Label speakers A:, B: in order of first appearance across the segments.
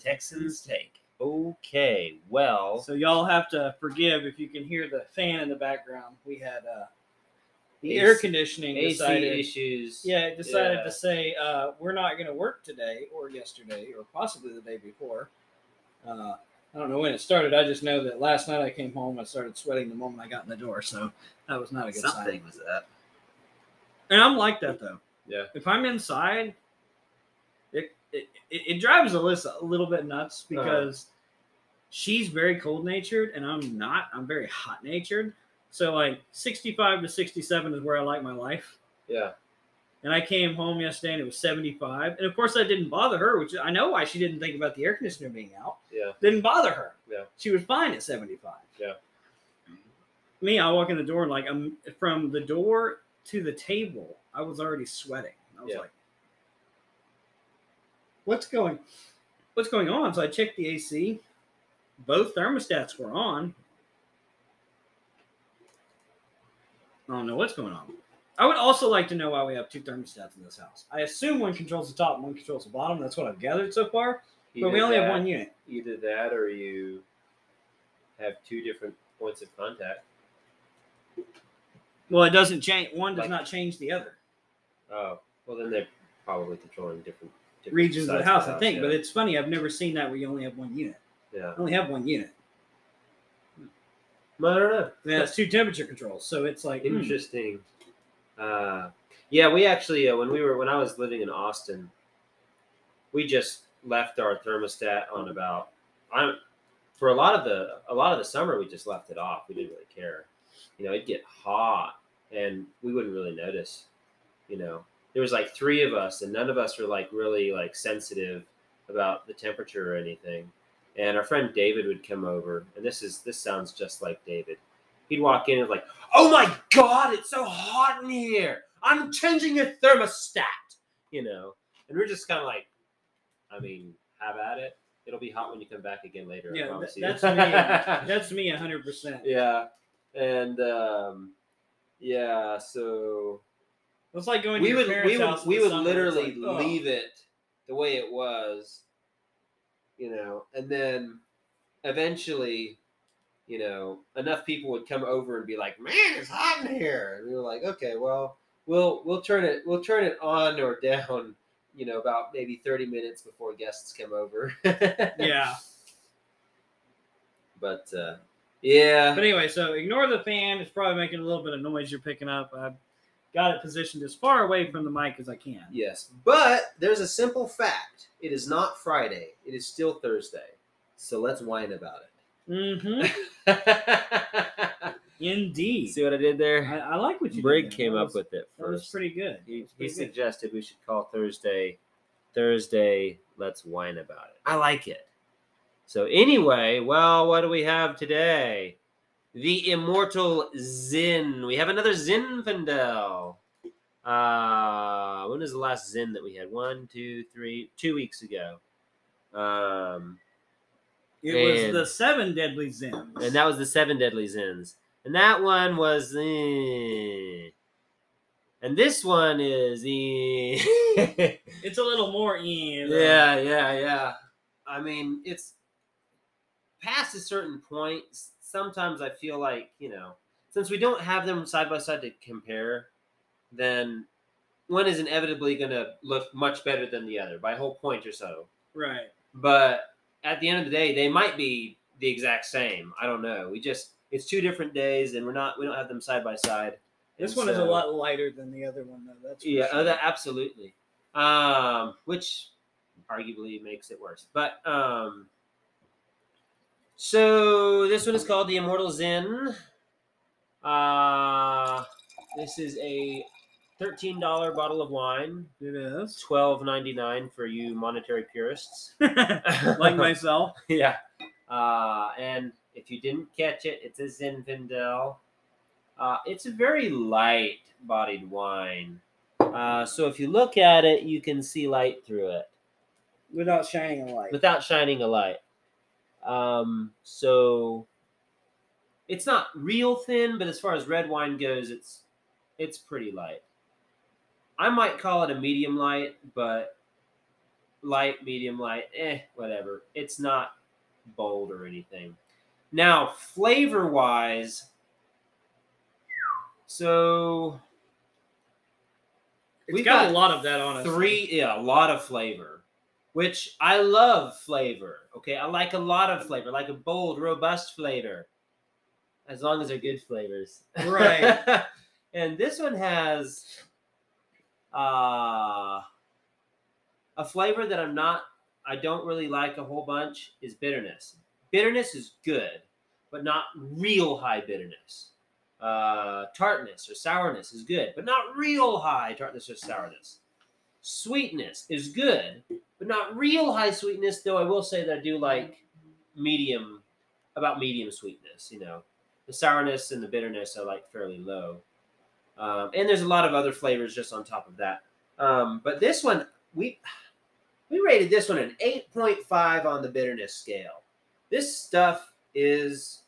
A: Texans Take. Okay, well,
B: So y'all have to forgive if you can hear the fan in the background. We had uh, the air conditioning
A: AC
B: decided.
A: issues.
B: Yeah, it decided
A: Yeah.
B: to say uh, we're not going to work today or yesterday or possibly the day before. Uh, I don't know when it started. I just know that last night I came home. I started sweating the moment I got in the door, so that was not a good
A: Something
B: sign.
A: was that.
B: And I'm like that though.
A: Yeah.
B: If I'm inside, it it, drives Alyssa a little bit nuts
A: Uh-huh.
B: because she's very cold natured and I'm not. I'm very hot natured. So like 65 to 67 is where I like my life.
A: Yeah.
B: And I came home yesterday and it was 75. And of course that didn't bother her, which I know why she didn't think about the air conditioner being out.
A: Yeah.
B: Didn't bother her.
A: Yeah.
B: She was fine at 75.
A: Yeah.
B: Me, I walk in the door and like I'm from the door to the table, I was already sweating. I was
A: Yeah.
B: like, what's going what's going on? So I checked the AC. Both thermostats were on. I don't know what's going on. I would also like to know why we have two thermostats in this house. I assume one controls the top and one controls the bottom. That's what I've gathered so far. but we
A: Either
B: only have one unit.
A: Either that or you have two different points of contact.
B: Well, it doesn't change. One does
A: Like-
B: not change the other.
A: Oh, well, then they're probably controlling different
B: Regions of the house, I think.
A: yeah.
B: But it's funny. I've never seen that where you only have one unit.
A: yeah.
B: I only have one unit.
A: I don't know.
B: Yeah, it's two temperature controls. So it's like hmm.
A: Interesting. Uh, yeah, we actually uh, when we were when I was living in Austin, we just left our thermostat on about. I'm for a lot of the a lot of the summer we just left it off. We didn't really care. You know, it'd get hot and we wouldn't really notice. You know, there was like three of us and none of us were like really like sensitive about the temperature or anything. And our friend David would come over, and this is this sounds just like David. He'd walk in and like, "Oh my God, it's so hot in here! I'm changing your thermostat." You know, and we're just kind of like, I mean, have at it. It'll be hot when you come back again later. I
B: Yeah,
A: promise
B: th-
A: you.
B: that's me. That's me, hundred percent.
A: yeah, and um, yeah, so
B: It's like going. To
A: we would
B: parents'
A: we would we would literally
B: like, oh.
A: leave it the way it was you know and then eventually you know enough people would come over and be like man it's hot in here and we were like okay well we'll we'll turn it we'll turn it on or down you know about maybe 30 minutes before guests come over
B: Yeah.
A: but uh yeah
B: But anyway, so ignore the fan. It's probably making a little bit of noise you're picking up. I've got it positioned as far away from the mic as I can.
A: Yes, but there's a simple fact. It is not Friday. It is still Thursday. So let's whine about it. Mm-hmm.
B: Indeed.
A: See what I did there?
B: I like what you
A: Brig came
B: That
A: up with it first.
B: That was pretty good.
A: He,
B: was
A: he
B: good.
A: suggested we should call Thursday Thursday Let's Whine About It. I like it. So anyway, well, what do we have today? The Immortal Zin. We have another Zinfandel. Uh, when is the last Zin that we had? One, two, three, two weeks ago. Um,
B: It was the seven deadly Zins.
A: and that was the seven deadly Zins. And that one was, eh. and this one is, eh.
B: it's a little more in.
A: yeah, yeah, yeah. I mean, it's past a certain point. Sometimes I feel like you know, since we don't have them side by side to compare, then one is inevitably going to look much better than the other by a whole point or so.
B: Right.
A: but at the end of the day they might be the exact same i don't know we just it's two different days and we're not we don't have them side by side
B: This
A: And
B: one is a lot lighter than the other one, though. That's
A: yeah
B: sure.
A: oh, that, absolutely um which arguably makes it worse but um so this one is called the immortal zin uh this is a $13 bottle of wine
B: it is.
A: Twelve ninety nine for you monetary purists.
B: like myself.
A: yeah. Uh, and if you didn't catch it, it's a Zinfandel. Uh, it's a very light bodied wine. Uh, so if you look at it, you can see light through it
B: Without shining a light.
A: without shining a light. Um, so it's not real thin, but as far as red wine goes, it's it's pretty light. I might call it a medium light, but light, medium light, eh, whatever. It's not bold or anything. Now, flavor wise, so
B: It's
A: We've
B: got,
A: got
B: a lot of that on it.
A: three, yeah, a lot of flavor, which I love flavor. Okay, I like a lot of flavor, like a bold, robust flavor, as long as they're good flavors.
B: Right.
A: and this one has uh, a flavor that I'm not, I don't really like a whole bunch is bitterness. Bitterness is good, but not real high bitterness. Uh, tartness or sourness is good, but not real high tartness or sourness. Sweetness is good, but not real high sweetness. Though I will say that I do like medium, about medium sweetness. You know, the sourness and the bitterness are like fairly low. Um, and there's a lot of other flavors just on top of that. Um, but this one, we we rated this one an 8.5 on the bitterness scale. This stuff is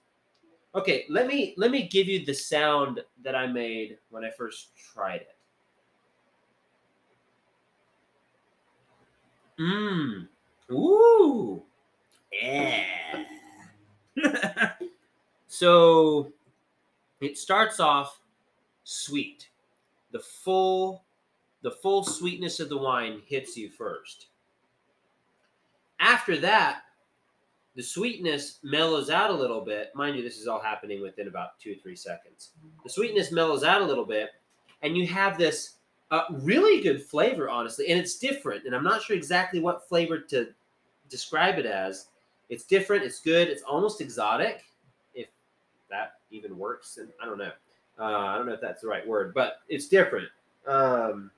A: okay. Let me let me give you the sound that I made when I first tried it. Mmm. Ooh. Yeah. so it starts off sweet. The full the full sweetness of the wine hits you first. After that, the sweetness mellows out a little bit. Mind you, this is all happening within about two or three seconds. The sweetness mellows out a little bit, and you have this uh, really good flavor, honestly. And it's different, and I'm not sure exactly what flavor to describe it as. It's different, it's good, it's almost exotic, if that even works. And I don't know. Uh, I don't know if that's the right word, but it's different. Um,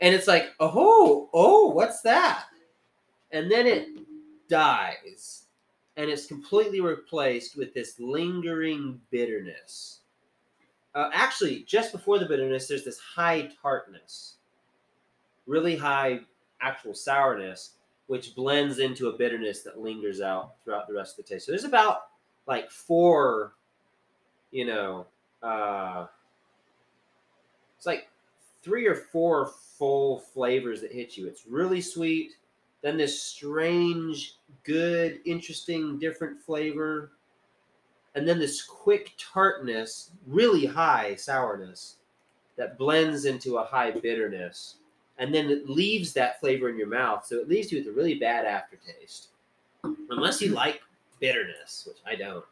A: and it's like, oh, oh, what's that? And then it dies, and it's completely replaced with this lingering bitterness. Uh, actually, just before the bitterness, there's this high tartness, really high actual sourness, which blends into a bitterness that lingers out throughout the rest of the taste. So there's about like four you know, uh, it's like three or four full flavors that hit you. It's really sweet. Then this strange, good, interesting, different flavor. And then this quick tartness, really high sourness that blends into a high bitterness. And then it leaves that flavor in your mouth. So it leaves you with a really bad aftertaste. Unless you like bitterness, which I don't.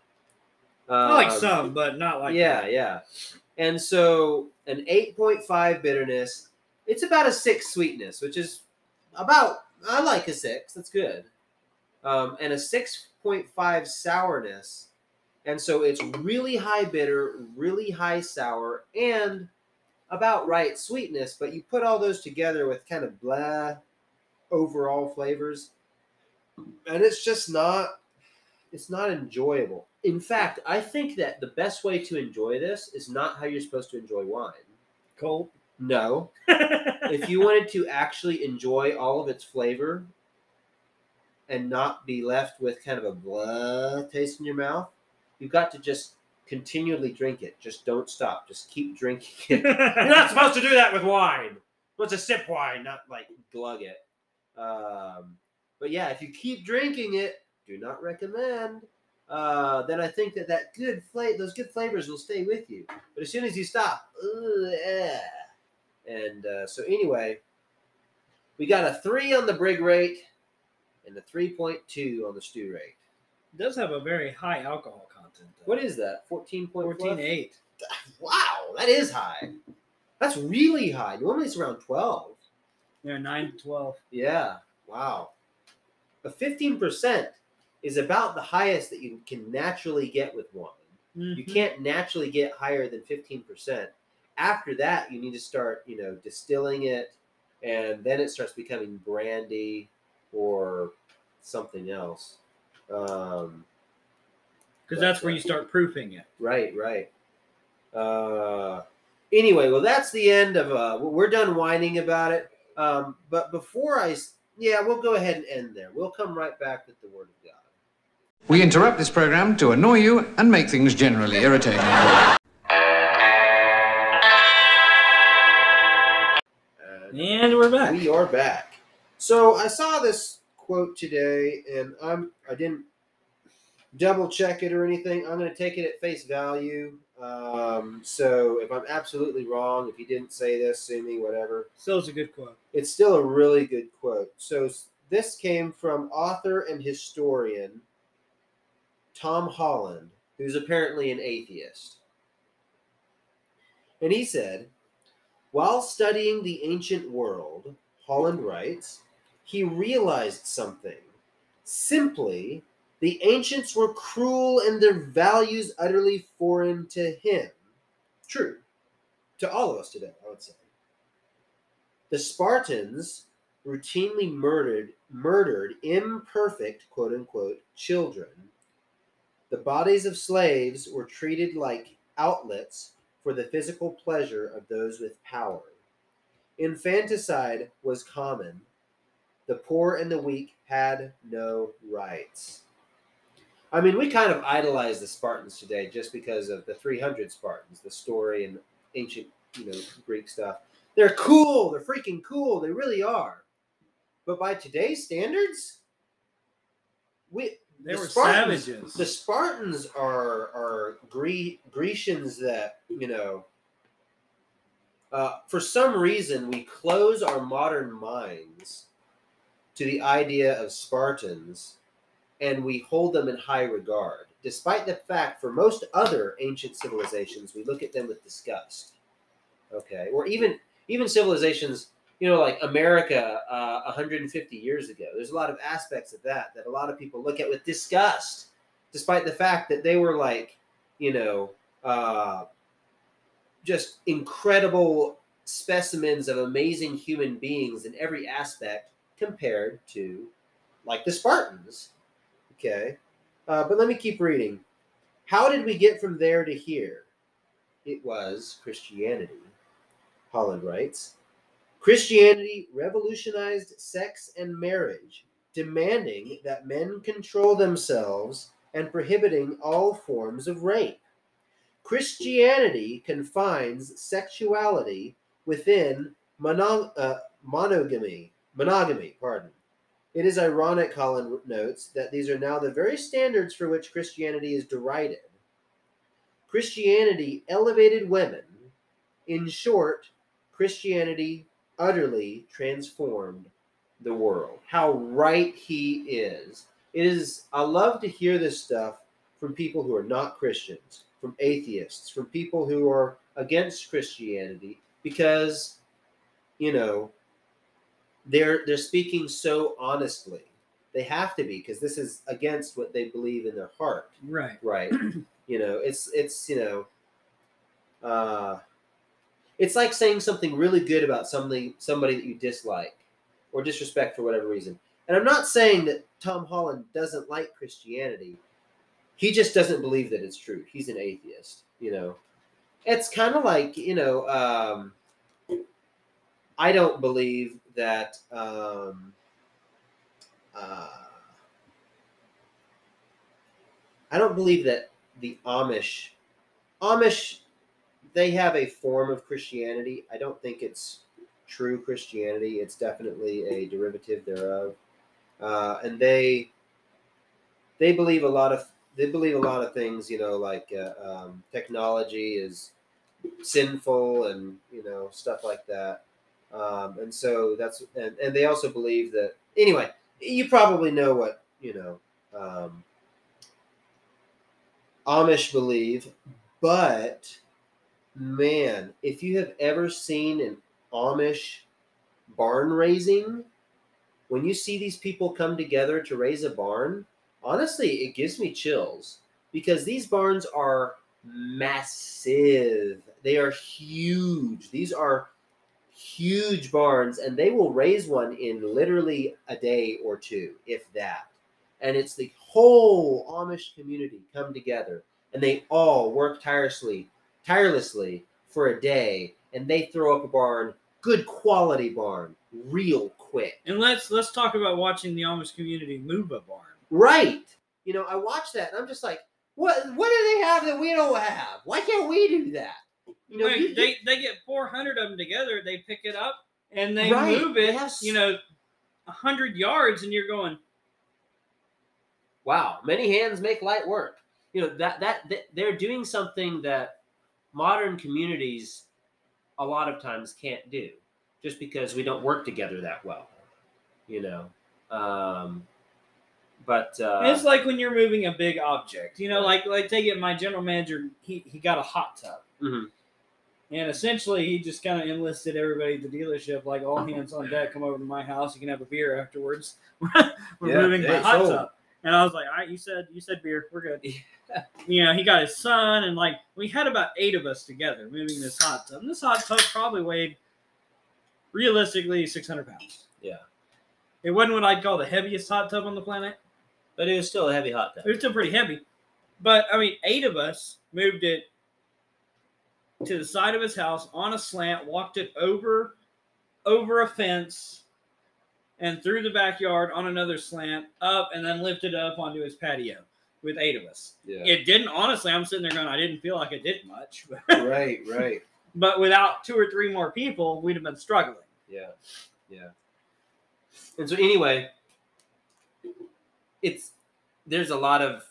B: I like
A: Um,
B: some, but not like
A: yeah,
B: that.
A: yeah. And so an 8.5 bitterness, it's about a six sweetness, which is about, I like a six. That's good. Um, and a 6.5 sourness. And so it's really high bitter, really high sour, and about right sweetness. But you put all those together with kind of blah overall flavors, and it's just not it's not enjoyable. In fact, I think that the best way to enjoy this is not how you're supposed to enjoy wine.
B: Cold.
A: No. if you wanted to actually enjoy all of its flavor and not be left with kind of a blah taste in your mouth, you've got to just continually drink it. Just don't stop. Just keep drinking it. You're not supposed to do that with wine. Well, it's a sip wine, not like glug it. Um, but yeah, if you keep drinking it, do not recommend. Uh, then I think that that good flavor, those good flavors will stay with you. But as soon as you stop, ugh, yeah. And uh, so anyway, we got a three on the brig rate and a three point two on the stew rate.
B: It does have a very high alcohol content. Though.
A: What is that? Fourteen point
B: 14.8.
A: Wow, that is high. That's really high. Normally it's around twelve.
B: Yeah, 9 to 12.
A: Yeah. Wow. But fifteen percent is about the highest that you can naturally get with wine. You
B: Mhm.
A: can't naturally get higher than fifteen percent. After that, you need to start, you know, distilling it, and then it starts becoming brandy or something else. Um,
B: Because that's where you start proofing it.
A: Right, right. Uh, anyway, well, that's the end of. Uh, we're done whining about it. Um, but before I, yeah, we'll go ahead and end there. We'll come right back with the word of God.
C: We interrupt this program to annoy you and make things generally irritating.
A: And
B: And we're back.
A: we are back. So I saw this quote today, and I'm I didn't double check it or anything. I'm going to take it at face value. Um, so if I'm absolutely wrong, if he didn't say this, sue me, whatever.
B: Still, it's a good quote.
A: It's still a really good quote. So this came from author and historian Tom Holland, who's apparently an atheist. And he said, while studying the ancient world, Holland writes, he realized something. Simply, the ancients were cruel and their values utterly foreign to him. True. To all of us today, I would say. The Spartans routinely murdered murdered imperfect quote unquote children. The bodies of slaves were treated like outlets for the physical pleasure of those with power. Infanticide was common. The poor and the weak had no rights. I mean, we kind of idolize the Spartans today just because of the 300 Spartans, the story and ancient, you know, Greek stuff. They're cool. They're freaking cool. They really are. But by today's standards, we
B: They
A: The
B: were
A: Spartans-
B: savages.
A: the Spartans are are Gre- Grecians that you know. Uh, for some reason, we close our modern minds to the idea of Spartans, and we hold them in high regard, despite the fact for most other ancient civilizations we look at them with disgust. Okay, or even even civilizations you know, like America uh, 150 years ago. There's a lot of aspects of that that a lot of people look at with disgust, despite the fact that they were like, you know, uh, just incredible specimens of amazing human beings in every aspect compared to, like, the Spartans. Okay. Uh, but let me keep reading. How did we get from there to here? It was Christianity. Holland writes. Christianity revolutionized sex and marriage, demanding that men control themselves and prohibiting all forms of rape. Christianity confines sexuality within uh, monogamy. Monogamy, pardon. It is ironic, Holland notes, that these are now the very standards for which Christianity is derided. Christianity elevated women. In short, Christianity utterly transformed the world. How right he is. It is I love to hear this stuff from people who are not Christians, from atheists, from people who are against Christianity because you know they're they're speaking so honestly. They have to be because this is against what they believe in their heart.
B: Right.
A: right. You know it's it's you know uh it's like saying something really good about something somebody that you dislike or disrespect for whatever reason. And i'm not saying that tom holland doesn't like christianity. He just doesn't believe that it's true. He's an atheist you know. It's kind of like you know um i don't believe that um uh I don't believe that the Amish Amish they have a form of Christianity. I don't think it's true Christianity. It's definitely a derivative thereof. Uh, and they they believe a lot of they believe a lot of things, you know, like uh, um, technology is sinful and you know stuff like that. Um, and so that's and, and they also believe that anyway. You probably know what you know. Um, Amish believe, but man, if you have ever seen an Amish barn raising, when you see these people come together to raise a barn, honestly, it gives me chills because these barns are massive. They are huge. These are huge barns, and they will raise one in literally a day or two, if that and it's the whole Amish community come together and they all work tirelessly, tirelessly for a day, and they throw up a barn, good quality barn, real quick.
B: And let's let's talk about watching the Amish community move a barn.
A: Right. You know, I watch that and I'm just like, what what do they have that we don't have? Why can't we do that? You know,
B: Like,
A: you-
B: they they get 400 of them together, they pick it up and they
A: Right.
B: move it.
A: have s-
B: you know, a hundred yards, and you're going,
A: wow many hands make light work you know that, that that they're doing something that modern communities a lot of times can't do just because we don't work together that well you know um but uh
B: it's like when you're moving a big object. You know, like like take it. My general manager, he he got a hot tub.
A: mhm.
B: And essentially, he just kind of enlisted everybody at the dealership, like all hands on deck, come over to my house. You can have a beer afterwards. We're
A: Yeah,
B: moving my hot tub. And I was like, all right, you said you said beer, we're good. Yeah. you know, he got his son, and like we had about eight of us together moving this hot tub. And this hot tub probably weighed realistically 600 pounds.
A: Yeah.
B: It wasn't what I'd call the heaviest hot tub on the planet.
A: but it was still a heavy hot tub
B: It was still pretty heavy. But I mean, eight of us moved it to the side of his house on a slant, walked it over over a fence and through the backyard on another slant, up and then lifted up onto his patio with eight of us.
A: yeah
B: It didn't honestly, I'm sitting there going, I didn't feel like I did much.
A: right right
B: but without two or three more people, we'd have been struggling.
A: Yeah, yeah. And so anyway, it's there's a lot of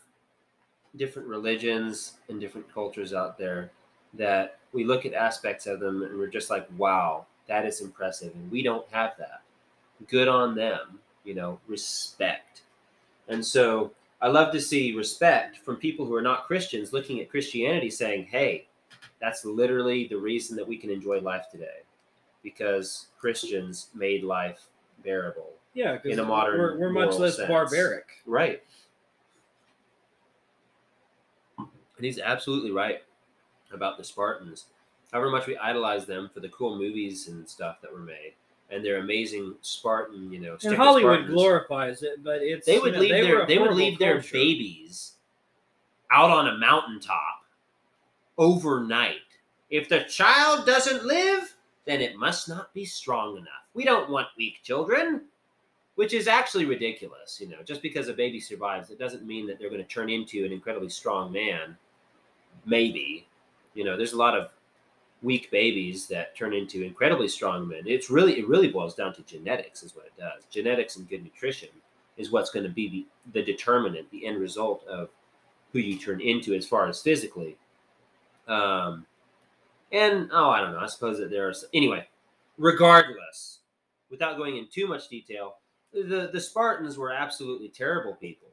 A: different religions and different cultures out there that we look at aspects of them and we're just like, wow, that is impressive, and we don't have that. Good on them, you know, respect. And so I love to see respect from people who are not Christians looking at Christianity saying, hey, that's literally the reason that we can enjoy life today because Christians made life bearable.
B: Yeah,
A: In a modern
B: we're, we're much less
A: sense.
B: barbaric.
A: Right. And he's absolutely right about the Spartans. However much we idolize them for the cool movies and stuff that were made, and their amazing Spartan, you know,
B: And Hollywood
A: Spartans,
B: glorifies it, but it's
A: They
B: you
A: would
B: know,
A: leave
B: they
A: their they would leave their babies out on a mountaintop overnight. If the child doesn't live, then it must not be strong enough. We don't want weak children, which is actually ridiculous. You know, just because a baby survives, it doesn't mean that they're going to turn into an incredibly strong man. Maybe, you know, there's a lot of weak babies that turn into incredibly strong men. It's really it really boils down to genetics, is what it does. Genetics and good nutrition is what's going to be the, the determinant, the end result of who you turn into as far as physically. Um, and oh, I don't know. I suppose that there's anyway. Regardless, without going in too much detail, the the Spartans were absolutely terrible people,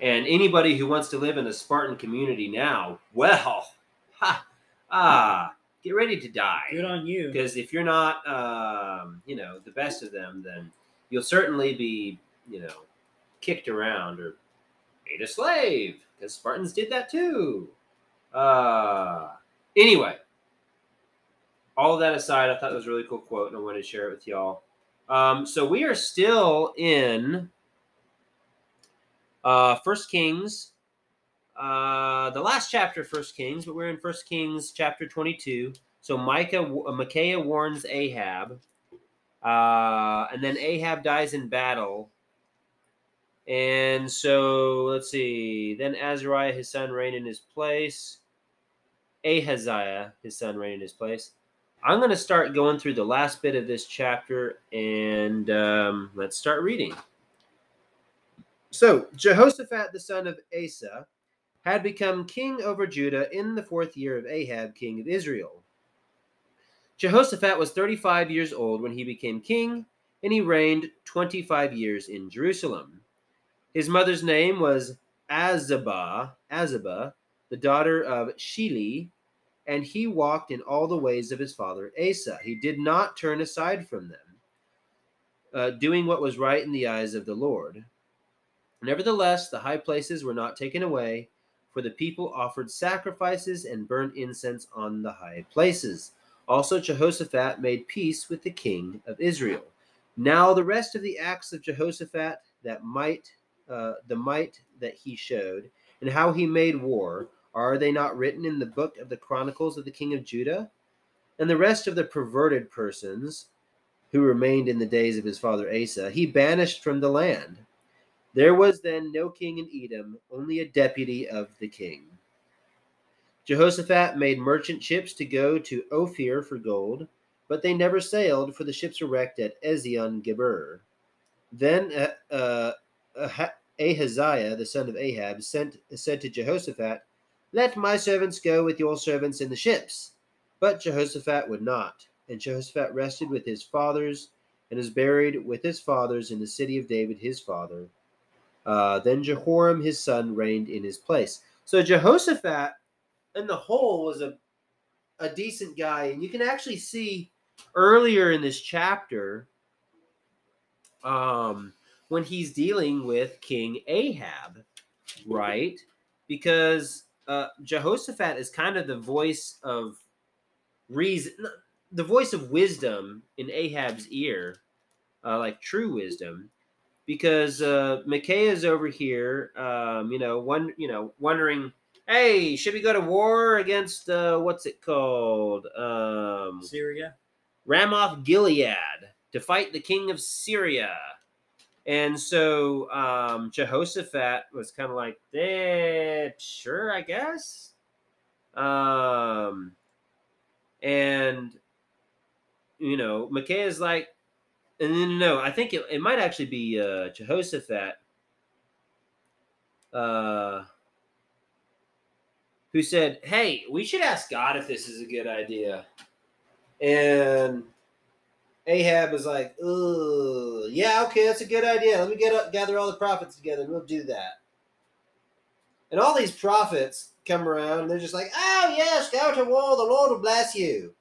A: and anybody who wants to live in a Spartan community now, well, ha, ah, get ready to die.
B: Good on you.
A: because if you're not um, you know the best of them then you'll certainly be you know kicked around or made a slave because spartans did that too. Uh, anyway all that aside i thought it was a really cool quote and i wanted to share it with y'all. Um, so we are still in uh, first kings uh, the last chapter of first kings but we're in first kings chapter 22 so Micah, uh, Micaiah warns Ahab, uh, and then Ahab dies in battle. And so let's see. Then Ahaziah, his son, reigned in his place. Ahaziah, his son, reigned in his place. I'm going to start going through the last bit of this chapter, and um, let's start reading. So Jehoshaphat, the son of Asa, had become king over Judah in the fourth year of Ahab, king of Israel. Jehoshaphat was 35 years old when he became king, and he reigned 25 years in Jerusalem. His mother's name was Azubah, Azubah, the daughter of Shili, and he walked in all the ways of his father Asa. He did not turn aside from them, uh, doing what was right in the eyes of the Lord. Nevertheless, the high places were not taken away, for the people offered sacrifices and burnt incense on the high places. Also, Jehoshaphat made peace with the king of Israel. Now, the rest of the acts of Jehoshaphat, that might, uh, the might that he showed, and how he made war, are they not written in the book of the Chronicles of the king of Judah? And the rest of the perverted persons who remained in the days of his father Asa, he banished from the land. There was then no king in Edom, only a deputy of the king. Jehoshaphat made merchant ships to go to Ophir for gold, but they never sailed, for the ships were wrecked at Ezion Geber. Then uh, uh, Ah- Ahaziah, the son of Ahab, sent said to Jehoshaphat, "Let my servants go with your servants in the ships." But Jehoshaphat would not, and Jehoshaphat rested with his fathers and is buried with his fathers in the city of David, his father. Uh, then Jehoram, his son, reigned in his place. So Jehoshaphat, in the whole, was a a decent guy, and you can actually see earlier in this chapter, um, when he's dealing with King Ahab, right? Because uh, Jehoshaphat is kind of the voice of reason, the voice of wisdom in Ahab's ear, uh, like true wisdom. Because uh, Micaiah is over here, um, you know, one, you know, wondering, hey, should we go to war against uh, what's it called, um,
B: Syria.
A: Ramoth Gilead, to fight the king of Syria. And so um, Jehoshaphat was kind of like, eh, sure, I guess. Um, and, you know, Micaiah's like, and then no, I think it, it might actually be uh, Jehoshaphat uh, who said, hey, we should ask God if this is a good idea. And Ahab was like, "Ugh, yeah, okay, that's a good idea. Let me get up, gather all the prophets together, and we'll do that." And all these prophets come around, and they're just like, "Oh yes, go to war. The Lord will bless you."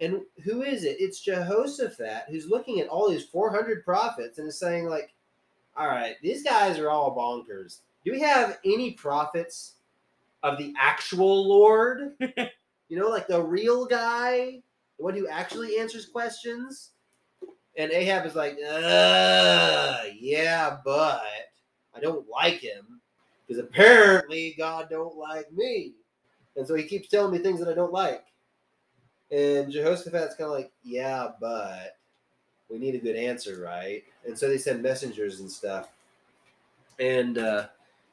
A: And who is it? It's Jehoshaphat who's looking at all these 400 prophets and is saying, like, "All right, these guys are all bonkers. Do we have any prophets of the actual Lord? you know, like the real guy, the one who actually answers questions?" And Ahab is like, yeah, but I don't like him because apparently God don't like me. And so he keeps telling me things that I don't like. And Jehoshaphat's kind of like, yeah, but we need a good answer, right? And so they send messengers and stuff. And uh,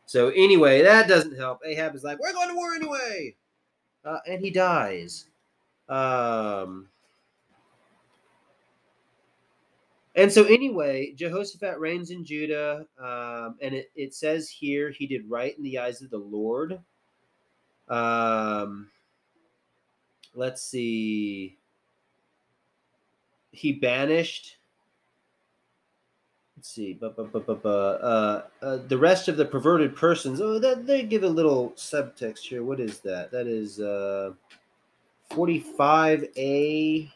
A: so anyway, that doesn't help. Ahab is like, we're going to war anyway. Uh, and he dies. Um, and so anyway, Jehoshaphat reigns in Judah, um, and it, it says here he did right in the eyes of the Lord. Um, let's see. He banished. Let's see. bu- bu- bu- uh, uh, the rest of the perverted persons. Oh, that they give a little subtext here. What is that? That is uh, forty-five a,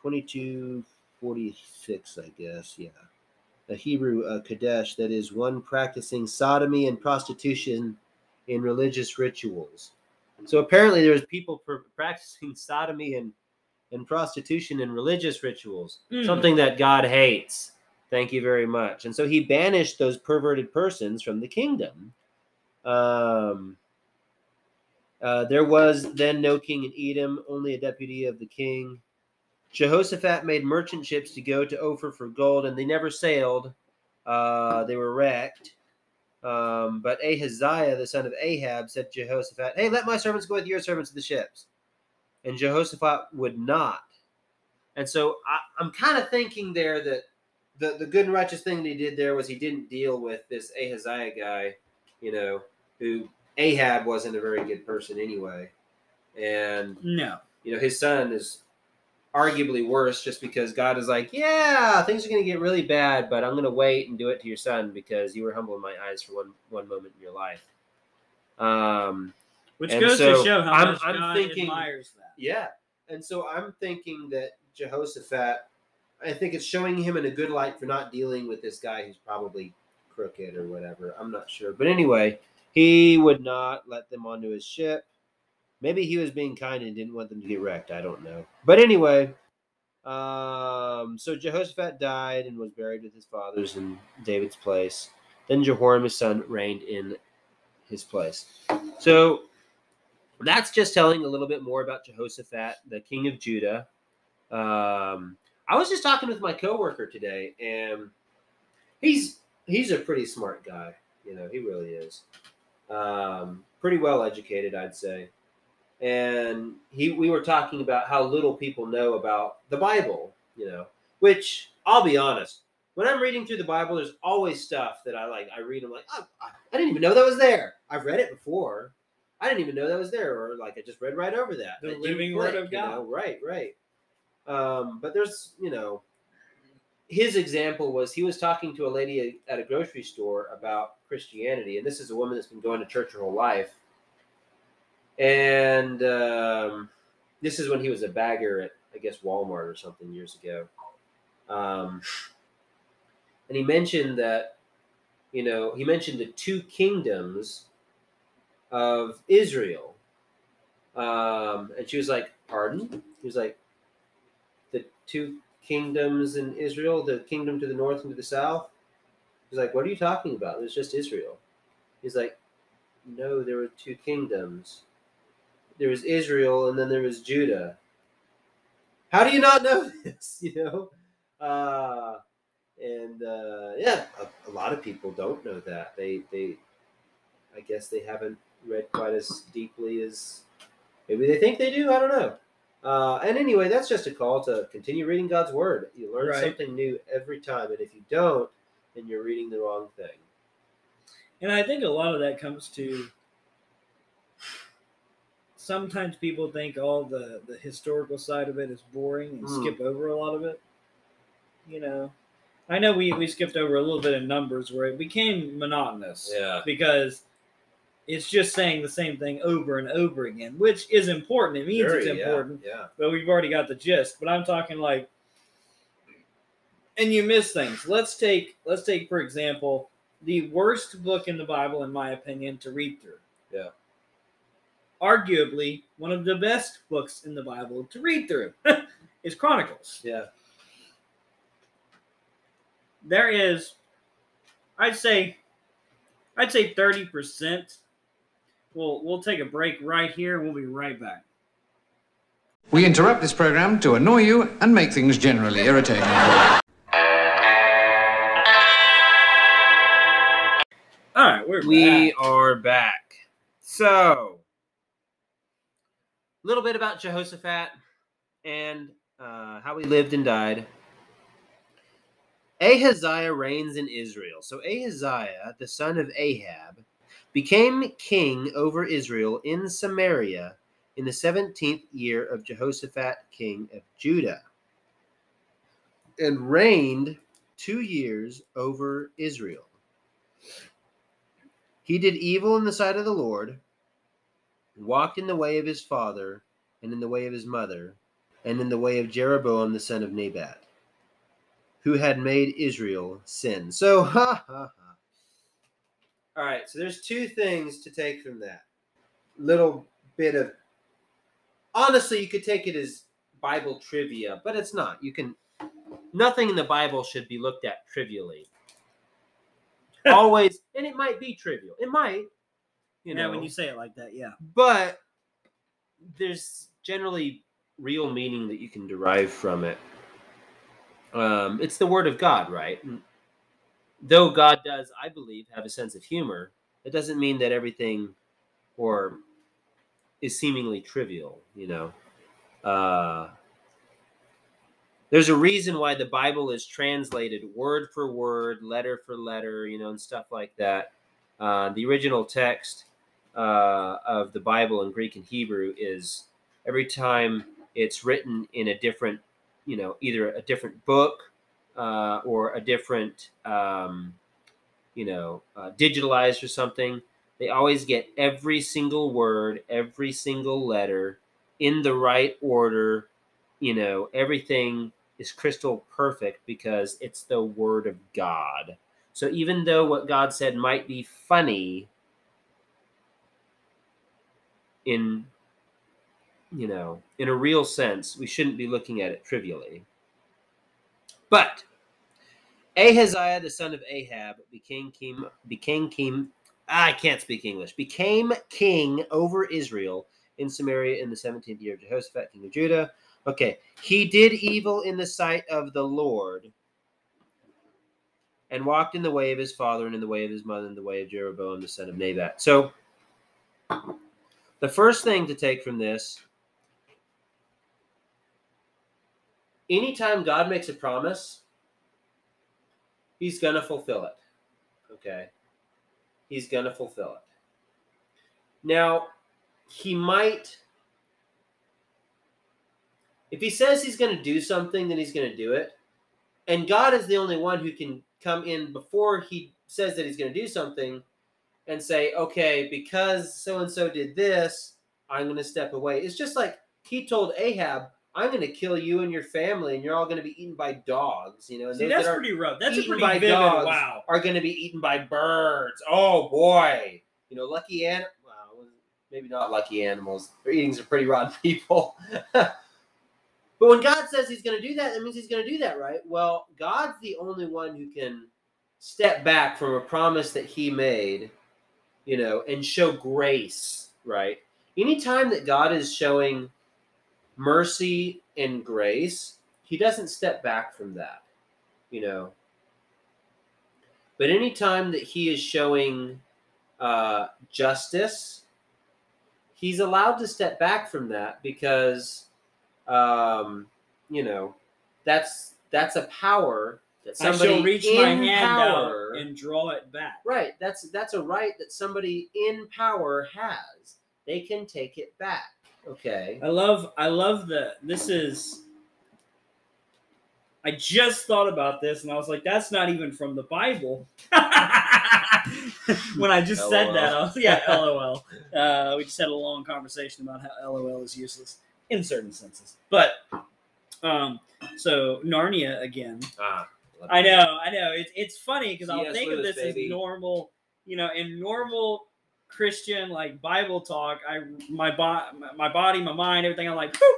A: twenty-two 46, I guess. Yeah. A Hebrew uh, Kadesh, that is one practicing sodomy and prostitution in religious rituals. So apparently there was people pr- practicing sodomy and, and prostitution and religious rituals,
B: Mm.
A: something that God hates. Thank you very much. And so he banished those perverted persons from the kingdom. Um, uh, there was then no king in Edom, only a deputy of the king. Jehoshaphat made merchant ships to go to Ophir for gold, and they never sailed. Uh, they were wrecked. Um, but Ahaziah, the son of Ahab, said to Jehoshaphat, Hey, let my servants go with your servants to the ships. And Jehoshaphat would not. And so I, I'm kind of thinking there that the, the good and righteous thing that he did there was he didn't deal with this Ahaziah guy, you know, who Ahab wasn't a very good person anyway. And
B: No.
A: you know, his son is arguably worse just because God is like, yeah, things are going to get really bad, but I'm going to wait and do it to your son because you were humble in my eyes for one one moment in your life. Um,
B: Which goes
A: so
B: to show how
A: I'm-
B: much
A: I'm
B: God
A: thinking-
B: admires that.
A: yeah, and so I'm thinking that Jehoshaphat, I think it's showing him in a good light for not dealing with this guy who's probably crooked or whatever. I'm not sure, but anyway, he would not let them onto his ship. Maybe he was being kind and didn't want them to get wrecked. I don't know. But anyway, um, so Jehoshaphat died and was buried with his fathers in David's place. Then Jehoram, his son, reigned in his place. So that's just telling a little bit more about Jehoshaphat, the king of Judah. Um, I was just talking with my coworker today, and he's he's a pretty smart guy. You know, he really is. Um, pretty well educated, I'd say. And he, we were talking about how little people know about the Bible. You know, which I'll be honest, when I'm reading through the Bible, there's always stuff that I like. I read, I'm like, oh, I, didn't even know that was there. I've read it before. I didn't even know that was there, or like I just read right over that.
B: The living word of God.
A: know? Right, right. Um, but there's, you know, his example was he was talking to a lady at a grocery store about Christianity, and this is a woman that's been going to church her whole life. And um, this is when he was a bagger at, I guess, Walmart or something years ago. Um, and he mentioned that, you know, he mentioned the two kingdoms of Israel. Um, and she was like, Pardon? He was like, The two kingdoms in Israel, the kingdom to the north and to the south? He's like, What are you talking about? It was just Israel. He's like, No, there were two kingdoms. There was Israel and then there was Judah. How do you not know this? You know? Uh, and uh, yeah, a, a lot of people don't know that. They, they, I guess they haven't read quite as deeply as maybe they think they do. I don't know. Uh, and anyway, that's just a call to continue reading God's word. You learn
B: Right.
A: something new every time, and if you don't, then you're reading the wrong thing.
B: And I think a lot of that comes to sometimes people think all the, the historical side of it is boring and
A: Mm.
B: skip over a lot of it. You know, I know we, we skipped over a little bit of numbers where it became monotonous
A: Yeah.
B: because it's just saying the same thing over and over again, which is important. It means it's
A: Very, yeah,
B: important,
A: Yeah.
B: but we've already got the gist. But I'm talking like, and you miss things. Let's take let's take for example the worst book in the Bible, in my opinion, to read through.
A: Yeah.
B: Arguably one of the best books in the Bible to read through is Chronicles.
A: Yeah.
B: There is, I'd say, I'd say thirty percent. We'll we'll take a break right here, and we'll be right back.
C: We interrupt this program to annoy you and make things generally irritating.
B: All right, we're
A: We
B: back.
A: are back. So, a little bit about Jehoshaphat and uh, how he lived and died. Ahaziah reigns in Israel. So, Ahaziah, the son of Ahab, became king over Israel in Samaria in the 17th year of Jehoshaphat, king of Judah, and reigned two years over Israel. He did evil in the sight of the Lord, and walked in the way of his father, and in the way of his mother, and in the way of Jeroboam the son of Nebat, who had made Israel sin. So, ha ha ha. All right, so there's two things to take from that. Little bit of. Honestly, you could take it as Bible trivia, but it's not. You can. Nothing in the Bible should be looked at trivially always and it might be trivial it might you know
B: yeah, when you say it like that, yeah.
A: but there's generally real meaning that you can derive from it. Um, it's the word of god right? And though god does i believe have a sense of humor it doesn't mean that everything or is seemingly trivial you know? Uh, there's a reason why the bible is translated word for word letter for letter you know and stuff like that. Uh, the original text uh, of the bible in greek and hebrew is every time it's written in a different you know either a different book uh, or a different um, you know uh, digitalized or something they always get every single word every single letter in the right order. You know everything is crystal perfect because it's the word of god. So even though what god said might be funny in you know in a real sense we shouldn't be looking at it trivially. But ahaziah the son of ahab became king became king i can't speak english became king over israel in samaria in the 17th year of jehoshaphat king of judah. Okay he did evil in the sight of the lord and walked in the way of his father and in the way of his mother and the way of jeroboam the son of nebat. So the first thing to take from this anytime God makes a promise, he's going to fulfill it. Okay. He's going to fulfill it. Now, he might if he says he's going to do something, then he's going to do it. And God is the only one who can come in before he says that he's going to do something and say, okay, because so and so did this, I'm going to step away. It's just like he told Ahab, I'm going to kill you and your family, and you're all going to be eaten by dogs. You know, and
B: See, that's
A: that
B: pretty rough. That's a pretty
A: by
B: vivid.
A: dogs
B: Wow.
A: are going to be eaten by birds. Oh boy, you know, lucky an well, maybe not lucky animals. They're eating some pretty rotten people. but when God says He's going to do that, that means He's going to do that, right? Well, God's the only one who can step back from a promise that He made, you know, and show grace, right? Anytime that God is showing mercy and grace, He doesn't step back from that, you know. But anytime that he is showing uh, justice, he's allowed to step back from that because, um, you know, that's that's a power that
B: I
A: somebody
B: shall reach my hand
A: power,
B: out and draw it back.
A: right. That's that's a right that somebody in power has. They can take it back. Okay.
B: I love I love the this is I just thought about this and I was like, that's not even from the Bible. when I just said that, I was, yeah, LOL. Uh, we just had a long conversation about how LOL is useless in certain senses. But um, so Narnia again.
A: Ah,
B: I know, I know. It's it's funny because I'll think of this
A: baby.
B: as normal, you know, in normal Christian like Bible talk. I my body, my body, my mind, everything. I'm like, Whew,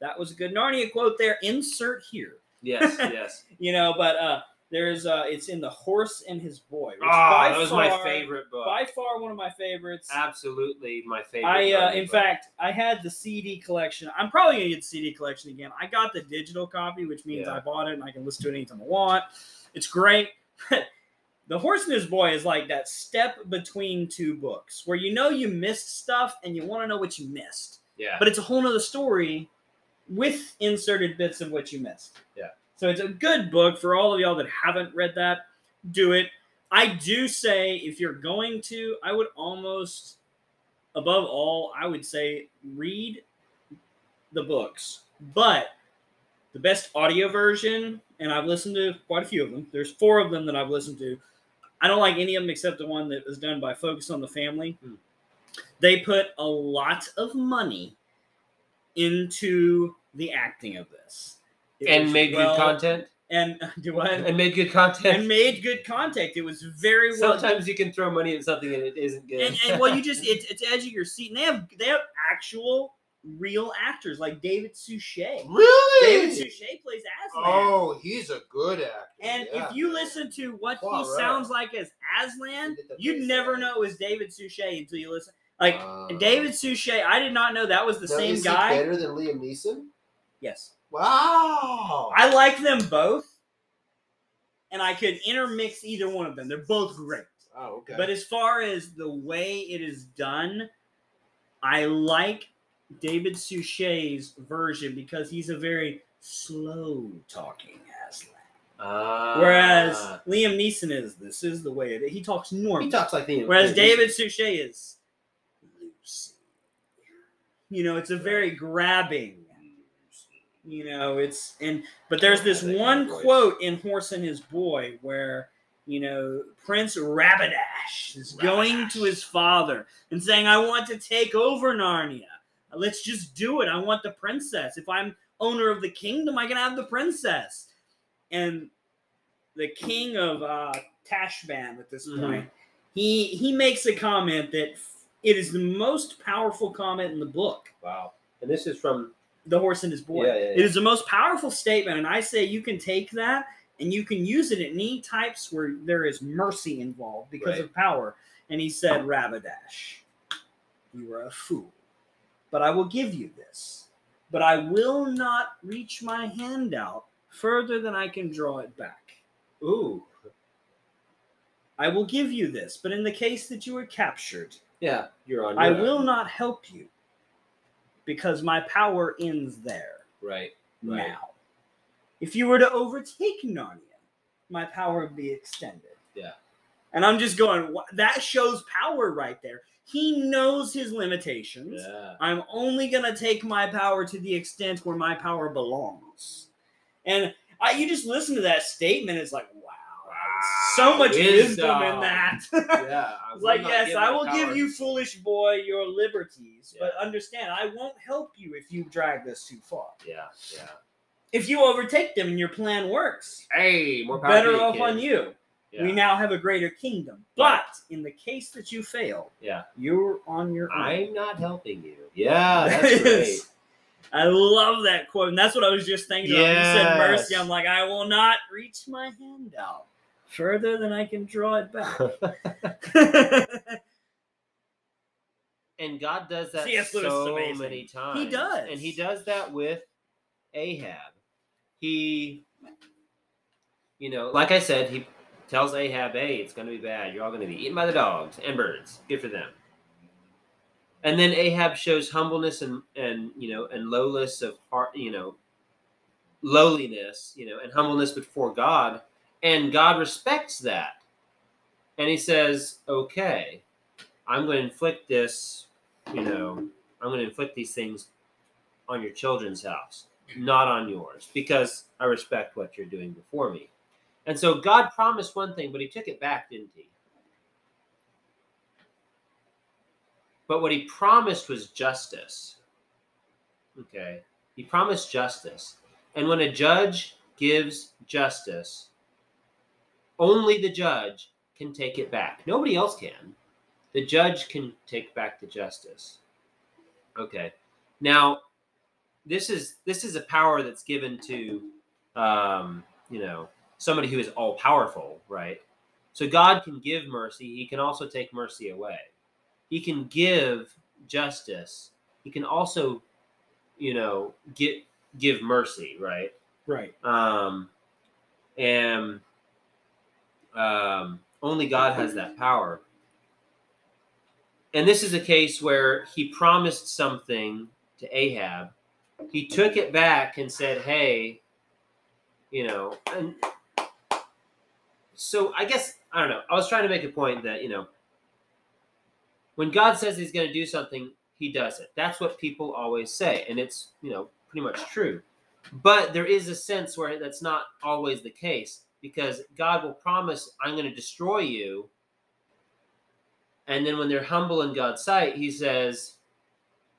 B: that was a good Narnia quote there. Insert here,
A: Yes, yes.
B: you know. But uh, there's uh, it's in the Horse and His Boy. Which
A: Ah,
B: by
A: that was
B: far,
A: my favorite book.
B: By far, one of my favorites.
A: Absolutely my favorite.
B: I, uh, in
A: book.
B: fact, I had the CD collection. I'm probably gonna get the CD collection again. I got the digital copy, which means
A: Yeah.
B: I bought it and I can listen to it anytime I want. It's great. the Horse and His Boy is like that step between two books where you know you missed stuff and you want to know what you missed,
A: yeah,
B: but it's a whole nother story with inserted bits of what you missed.
A: Yeah.
B: So it's a good book for all of y'all that haven't read that. Do it. I do say if you're going to, I would almost, above all, I would say read the books. But the best audio version, and I've listened to quite a few of them. There's four of them that I've listened to. I don't like any of them except the one that was done by Focus on the Family.
A: Hmm.
B: They put a lot of money into the acting of this. It
A: and made
B: well-
A: good content.
B: And do what?
A: And made good content.
B: and made good content. It was very well.
A: Sometimes you can throw money at something and it isn't good.
B: and, and well, you just it's it's edge of your seat. And they have they have actual real actors like David Suchet.
D: Really?
B: David Suchet plays Aslan.
D: Oh, he's a good actor.
B: And
D: yeah.
B: if you listen to what
D: All
B: he
D: right.
B: sounds like as Aslan,
D: He did the
B: you'd never know it was David Suchet until you listen. Like
D: Uh,
B: David Suchet, I did not know that was the
D: now,
B: same
D: is he
B: guy.
D: better than Liam Neeson?
B: Yes,
D: Wow.
B: I like them both, and I could intermix either one of them. They're both great.
D: oh, okay.
B: But as far as the way it is done, I like David Suchet's version because he's a very slow talking Aslan.
A: Ah.
B: Whereas Liam Neeson is this is the way it he talks normal.
A: he talks like the.
B: Whereas David Suchet is. You know, it's a very grabbing. You know, it's and but there's this one
A: kind of voice.
B: quote in Horse and His Boy where you know Prince Rabadash is going to his father and saying, "I want to take over Narnia. Let's just do it. I want the princess. If I'm owner of the kingdom, I can have the princess." And the king of uh, Tashbaan at this
A: Mhm.
B: point, he he makes a comment that it is the most powerful comment in the book.
A: Wow. And this is from.
B: The horse and his boy.
A: Yeah, yeah, yeah.
B: It is the most powerful statement, and I say you can take that and you can use it in any types where there is mercy involved because
A: Right.
B: of power. And he said, Rabadash, you are a fool, but I will give you this. But I will not reach my hand out further than I can draw it back.
A: Ooh.
B: I will give you this, but in the case that you are captured,
A: Yeah, you're on.
B: I
A: your-
B: will not help you because my power ends there
A: Right. Right.
B: now. If you were to overtake Narnia, my power would be extended.
A: Yeah.
B: And I'm just going, that shows power right there. He knows his limitations.
A: Yeah.
B: I'm only going to take my power to the extent where my power belongs. And I, you just listen to that statement, it's like, wow, so much wisdom, in that.
A: Yeah. I
B: It's
A: will
B: like, yes, I will give you, foolish boy, your liberties, but understand, I won't help you if you drag this too far.
A: Yeah. Yeah.
B: If you overtake them and your plan works,
A: Hey, more power
B: better off
A: kid.
B: on you.
A: Yeah.
B: We now have a greater kingdom. But in the case that you fail,
A: Yeah.
B: you're on your own.
A: I'm not helping you. Yeah, that's great.
B: I love that quote, and that's what I was just thinking. When you said mercy. I'm like, I will not reach my hand out further than I can draw it back.
A: and God does that
B: C.S. Lewis
A: so
B: amazing.
A: many times.
B: He does.
A: and he does that with Ahab. He, you know, like I said, he tells Ahab, "Hey, it's going to be bad. You're all going to be eaten by the dogs and birds. Good for them." And then Ahab shows humbleness and and you know and lowless of heart, you know, lowliness, you know, and humbleness before God, and God respects that. And he says, "Okay, I'm going to inflict this, you know, I'm going to inflict these things on your children's house, not on yours, because I respect what you're doing before me." And so God promised one thing, but he took it back, didn't he? But what he promised was justice. Okay. He promised justice. And when a judge gives justice, only the judge can take it back. Nobody else can. The judge can take back the justice. Okay. Now, this is this is a power that's given to um, you know, somebody who is all powerful, right? So God can give mercy, he can also take mercy away. He can give justice. He can also, you know, get give mercy, right?
B: right.
A: Um, and um, only God has that power. And this is a case where he promised something to Ahab. He took it back and said, "Hey, you know." And so I guess I don't know. I was trying to make a point that you know, when God says He's going to do something, He does it. That's what people always say, and it's you know pretty much true. But there is a sense where that's not always the case because God will promise, I'm going to destroy you. And then when they're humble in God's sight, he says,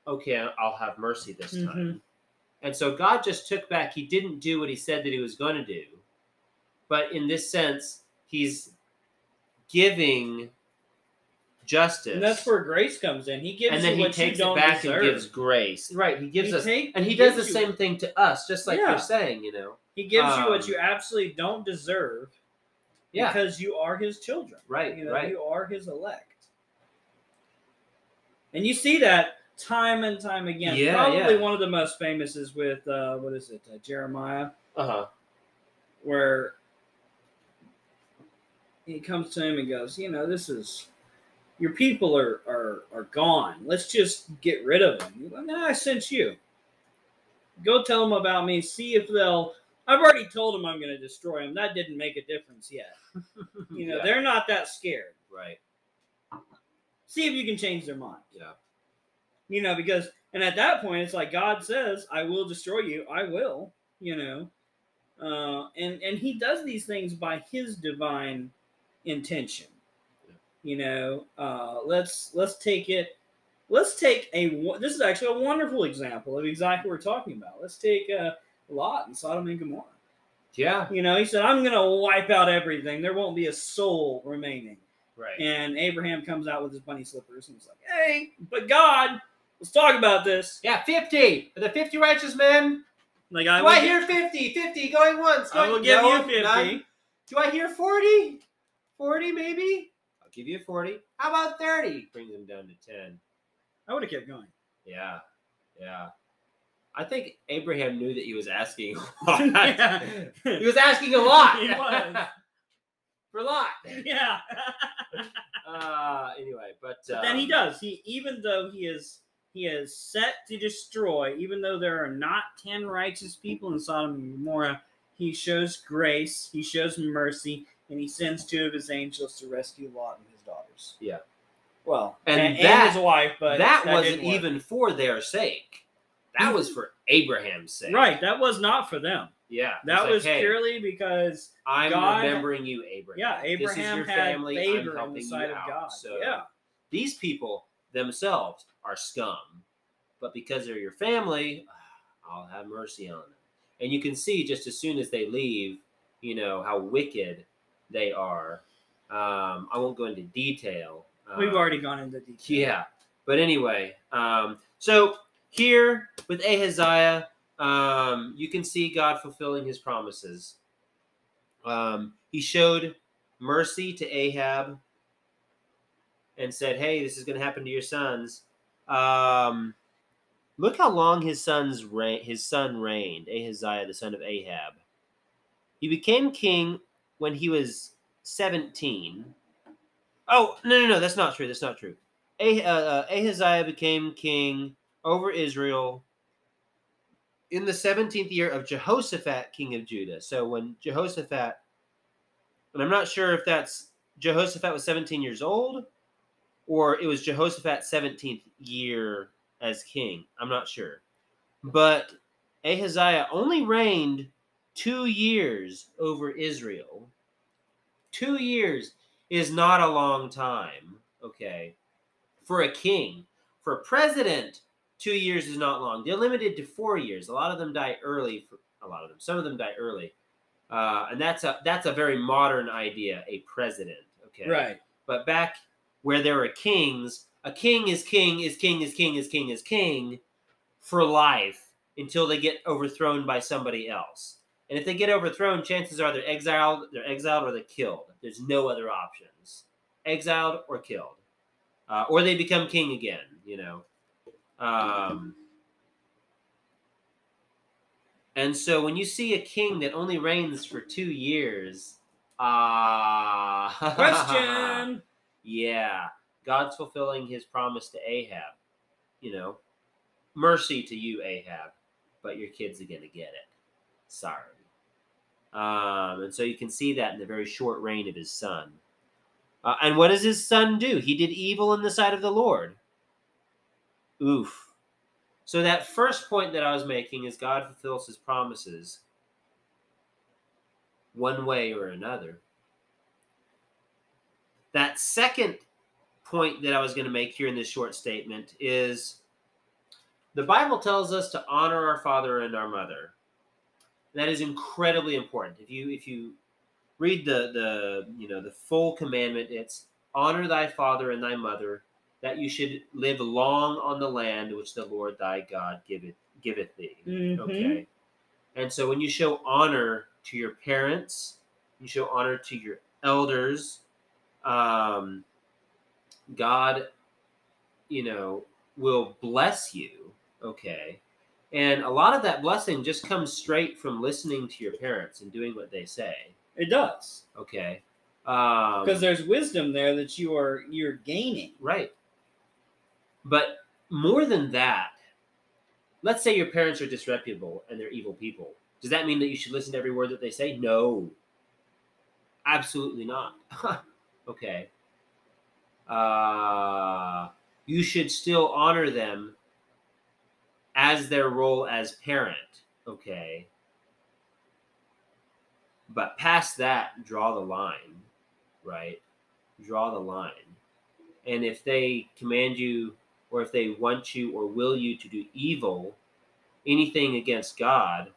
A: okay, I'll have mercy this time.
B: Mhm.
A: And so God just took back, he didn't do what he said that he was going to do. But in this sense, he's giving justice.
B: And that's where grace comes in. He gives
A: and then
B: you
A: he takes it back
B: deserve.
A: and gives grace. Right. He gives
B: He
A: us
B: take-
A: and he,
B: he
A: does the
B: you-
A: same thing to us, just like
B: Yeah.
A: you're saying, you know.
B: He gives you what
A: um,
B: you absolutely don't deserve
A: Yeah.
B: because you are his children.
A: Right,
B: You know,
A: right.
B: you are his elect. And you see that time and time again.
A: Yeah,
B: Probably
A: yeah.
B: one of the most famous is with uh, what is it, uh, Jeremiah,
A: Uh-huh.
B: where he comes to him and goes, you know, this is your people are are are gone. Let's just get rid of them. No, I sent you. Go tell them about me. See if they'll. I've already told them I'm going to destroy them. That didn't make a difference yet. You know,
A: Yeah,
B: they're not that scared.
A: right.
B: See if you can change their mind.
A: Yeah.
B: You know, because and at that point it's like God says, I will destroy you. I will, you know. Uh, and and he does these things by his divine intention. You know, uh, let's let's take it let's take a this is actually a wonderful example of exactly what we're talking about. Let's take uh, Lot and Sodom and Gomorrah.
A: Yeah.
B: You know, he said, I'm going to wipe out everything. There won't be a soul remaining.
A: Right.
B: And Abraham comes out with his bunny slippers and he's like, hey, but God, let's talk about this.
A: Yeah, 50. Are the 50 righteous men?
B: Like, I
A: Do I hear 50? 50 going once.
B: I
A: Going,
B: will give
A: no,
B: you 50.
A: none. Do I hear 40? 40 maybe? I'll give you 40. How about 30? Brings them down to 10.
B: I would have kept going.
A: Yeah. Yeah. I think Abraham knew that he was asking a lot.
B: Yeah.
A: He was asking a lot.
B: He was.
A: For a lot.
B: yeah.
A: Uh, anyway, but,
B: But then he
A: um,
B: does. He even though he is he is set to destroy, even though there are not ten righteous people in Sodom and Gomorrah, he shows grace, he shows mercy, and he sends two of his angels to rescue Lot and his daughters.
A: Yeah.
B: Well,
A: And
B: and, and
A: that-
B: his wife, but
A: that,
B: didn't
A: wasn't even for their sake. That was for Abraham's sake.
B: right. That was not for them.
A: Yeah.
B: That
A: like,
B: was
A: hey,
B: purely because
A: I'm
B: God-
A: remembering you, Abraham.
B: yeah,
A: This is
B: Abraham
A: your
B: had
A: family. I'm
B: favor in the
A: you
B: of
A: out.
B: God.
A: So
B: yeah,
A: these people themselves are scum, but because they're your family, I'll have mercy on them. And you can see just as soon as they leave, you know how wicked they are. Um, I won't go into detail.
B: we've
A: um,
B: already gone into detail.
A: yeah. But anyway, um, so here with Ahaziah, um, you can see God fulfilling his promises. Um, he showed mercy to Ahab and said, Hey, this is going to happen to your sons. Um, look how long his son's reign, his son reigned, Ahaziah, the son of Ahab. He became king when he was 17. Oh, no, no, no, that's not true. That's not true. Ah- uh, Ahaziah became king over Israel in the 17th year of Jehoshaphat, king of Judah. So when Jehoshaphat, and I'm not sure if that's Jehoshaphat was 17 years old or it was Jehoshaphat's 17th year as king. I'm not sure. But Ahaziah only reigned two years over Israel. Two years is not a long time, okay? For a king. For a president, two years is not long. They're limited to four years. A lot of them die early. For, a lot of them. Some of them die early. Uh, and that's a that's a very modern idea, a president. Okay.
B: Right.
A: But back where there were kings, a king is king is king is king is king is king for life until they get overthrown by somebody else. And if they get overthrown, chances are they're exiled, they're exiled or they're killed. There's no other options. Exiled or killed. Uh, or they become king again, you know. Um, and so when you see a king that only reigns for two years, ah,
B: Question.
A: yeah, God's fulfilling his promise to Ahab. You know, mercy to you, Ahab, but your kids are going to get it. Sorry. Um, and so you can see that in the very short reign of his son. Uh, and what does his son do? He did evil in the sight of the Lord. Oof. So that first point that I was making is God fulfills his promises one way or another. That second point that I was going to make here in this short statement is the Bible tells us to honor our father and our mother. That is incredibly important. If you if you read the the you know the full commandment, it's honor thy father and thy mother, that you should live long on the land which the Lord thy God giveth giveth thee.
B: Mhm.
A: Okay. And so when you show honor to your parents, you show honor to your elders, um, God, you know, will bless you. Okay. And a lot of that blessing just comes straight from listening to your parents and doing what they say.
B: It does
A: Okay. Um,
B: because there's wisdom there that you are you're gaining.
A: Right. But more than that, let's say your parents are disreputable and they're evil people. Does that mean that you should listen to every word that they say? No. Absolutely not. okay. Uh, you should still honor them as their role as parent. Okay. But past that, draw the line, right? Draw the line. And if they command you, or if they want you or will you to do evil, anything against God,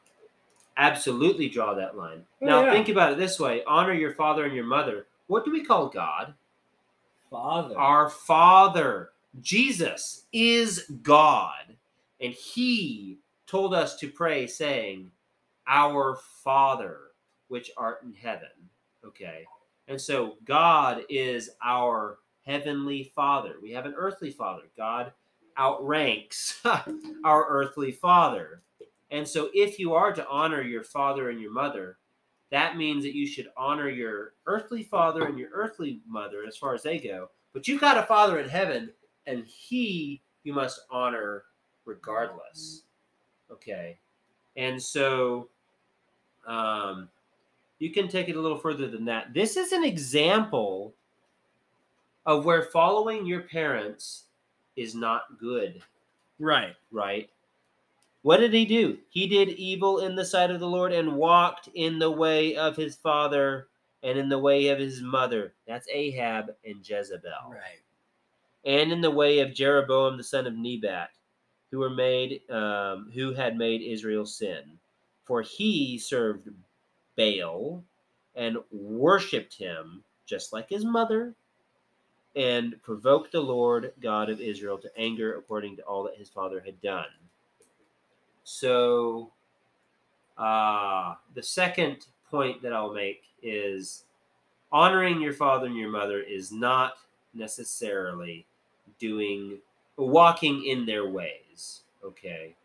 A: absolutely draw that line.
B: Oh,
A: now,
B: yeah.
A: think about it this way honor your father and your mother. What do we call God?
B: Father.
A: Our Father. Jesus is God. And He told us to pray, saying, Our Father, which art in heaven. Okay. And so God is our heavenly Father. We have an earthly Father. God outranks our earthly Father. And so if you are to honor your father and your mother, that means that you should honor your earthly father and your earthly mother as far as they go. But you've got a father in heaven, and he you must honor regardless. Okay. And so Um, you can take it a little further than that. This is an example of where following your parents is not good,
B: Right.
A: right? What did he do? He did evil in the sight of the Lord and walked in the way of his father and in the way of his mother. That's Ahab and Jezebel.
B: Right.
A: and in the way of Jeroboam the son of Nebat, who were made, um, who had made Israel sin, for he served Baal and worshipped him, just like his mother, and provoked the Lord God of Israel to anger according to all that his father had done. So, uh, the second point that I'll make is honoring your father and your mother is not necessarily doing walking in their ways okay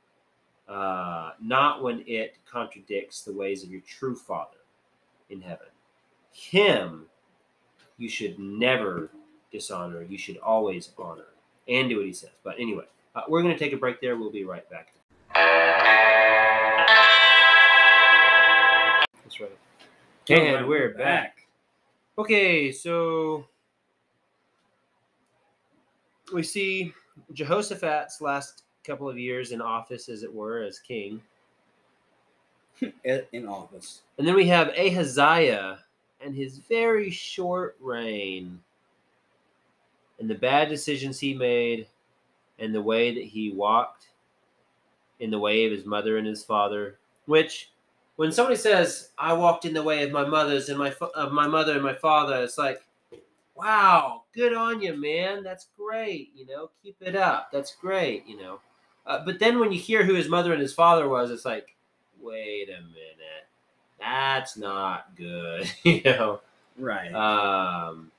A: uh not when it contradicts the ways of your true father in heaven him you should never dishonor. You should always honor and do what he says. But anyway uh, we're going to take a break there. We'll be right back. That's right. And we're back. Okay, so we see Jehoshaphat's last couple of years in office, as it were, as king.
B: In in office.
A: And then we have Ahaziah and his very short reign and the bad decisions he made and the way that he walked in the way of his mother and his father, which when somebody says I walked in the way of my mother's and my fa- of my mother and my father, it's like, wow, good on you, man. That's great. You know, keep it up. That's great. You know, uh, but then when you hear who his mother and his father was, it's like, wait a minute, that's not good. you know,
B: Right.
A: um,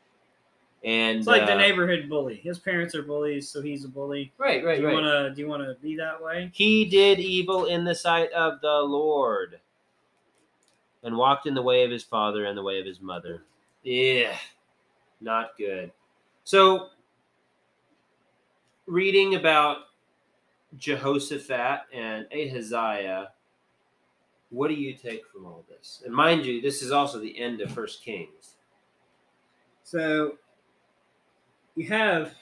A: and
B: it's like the
A: uh,
B: neighborhood bully. His parents are bullies, so he's a bully.
A: Right, right,
B: do you
A: right.
B: wanna do you wanna be that way?
A: He did evil in the sight of the Lord and walked in the way of his father and the way of his mother. Yeah, not good. So, reading about Jehoshaphat and Ahaziah, what do you take from all this? And mind you, this is also the end of First Kings.
B: So you have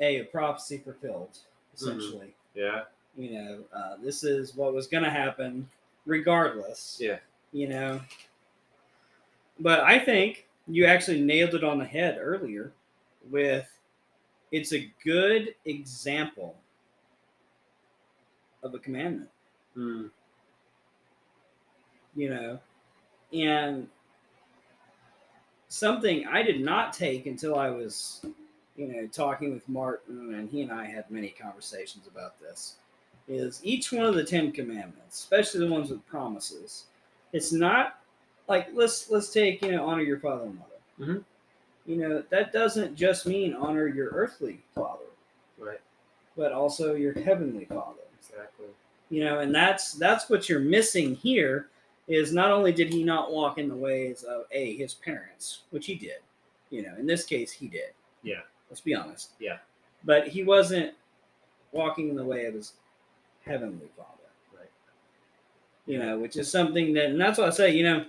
B: a, a prophecy fulfilled, essentially.
A: Yeah.
B: You know, uh, this is what was going to happen, regardless.
A: Yeah.
B: You know, but I think you actually nailed it on the head earlier. With it's a good example of a commandment.
A: Hmm.
B: you know, and something I did not take until I was, you know, talking with Martin, and he and I had many conversations about this. Is each one of the Ten Commandments, especially the ones with promises, it's not like let's let's take you know honor your father and mother.
A: Mhm.
B: You know that doesn't just mean honor your earthly father,
A: Right.
B: but also your heavenly father
A: Exactly.
B: you know and that's that's what you're missing here is not only did he not walk in the ways of a his parents which he did you know in this case he did
A: Yeah.
B: let's be honest
A: Yeah.
B: but he wasn't walking in the way of his heavenly father
A: Right.
B: you know which is something that and that's what i say you know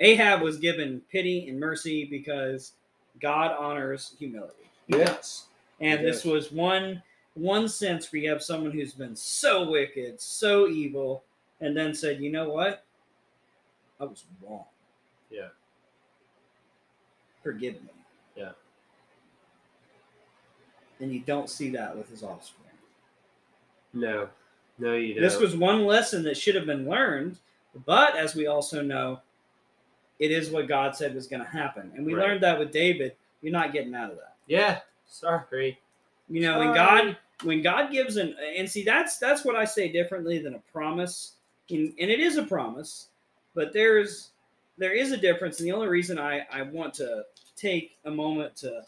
B: ahab was given pity and mercy because god honors humility Yes. And
A: He
B: this was one one sense where you have someone who's been so wicked so evil and then said you know what i was wrong
A: Yeah.
B: forgive me
A: Yeah.
B: and you don't see that with his offspring
A: No. No, you don't.
B: This was one lesson that should have been learned, but as we also know, it is what God said was going to happen. And we
A: Right.
B: learned that with David, you're not getting out of that.
A: Yeah. Sorry.
B: You know, when God when God gives an and see that's that's what I say differently than a promise. And, and it is a promise, but there's there is a difference and the only reason I I want to take a moment to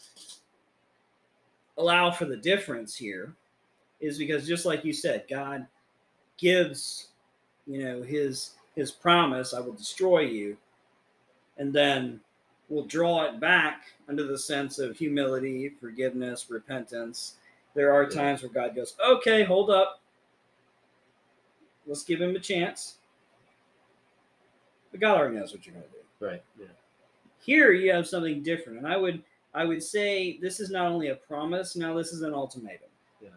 B: allow for the difference here is because just like you said, God gives, you know, his his promise, I will destroy you, and then we'll draw it back under the sense of humility, forgiveness, repentance. There are times where God goes, okay, hold up. Let's give him a chance. But God already knows what you're going to do.
A: Right. Yeah.
B: Here you have something different, and I would I would say this is not only a promise. Now this is an ultimatum.
A: Yeah.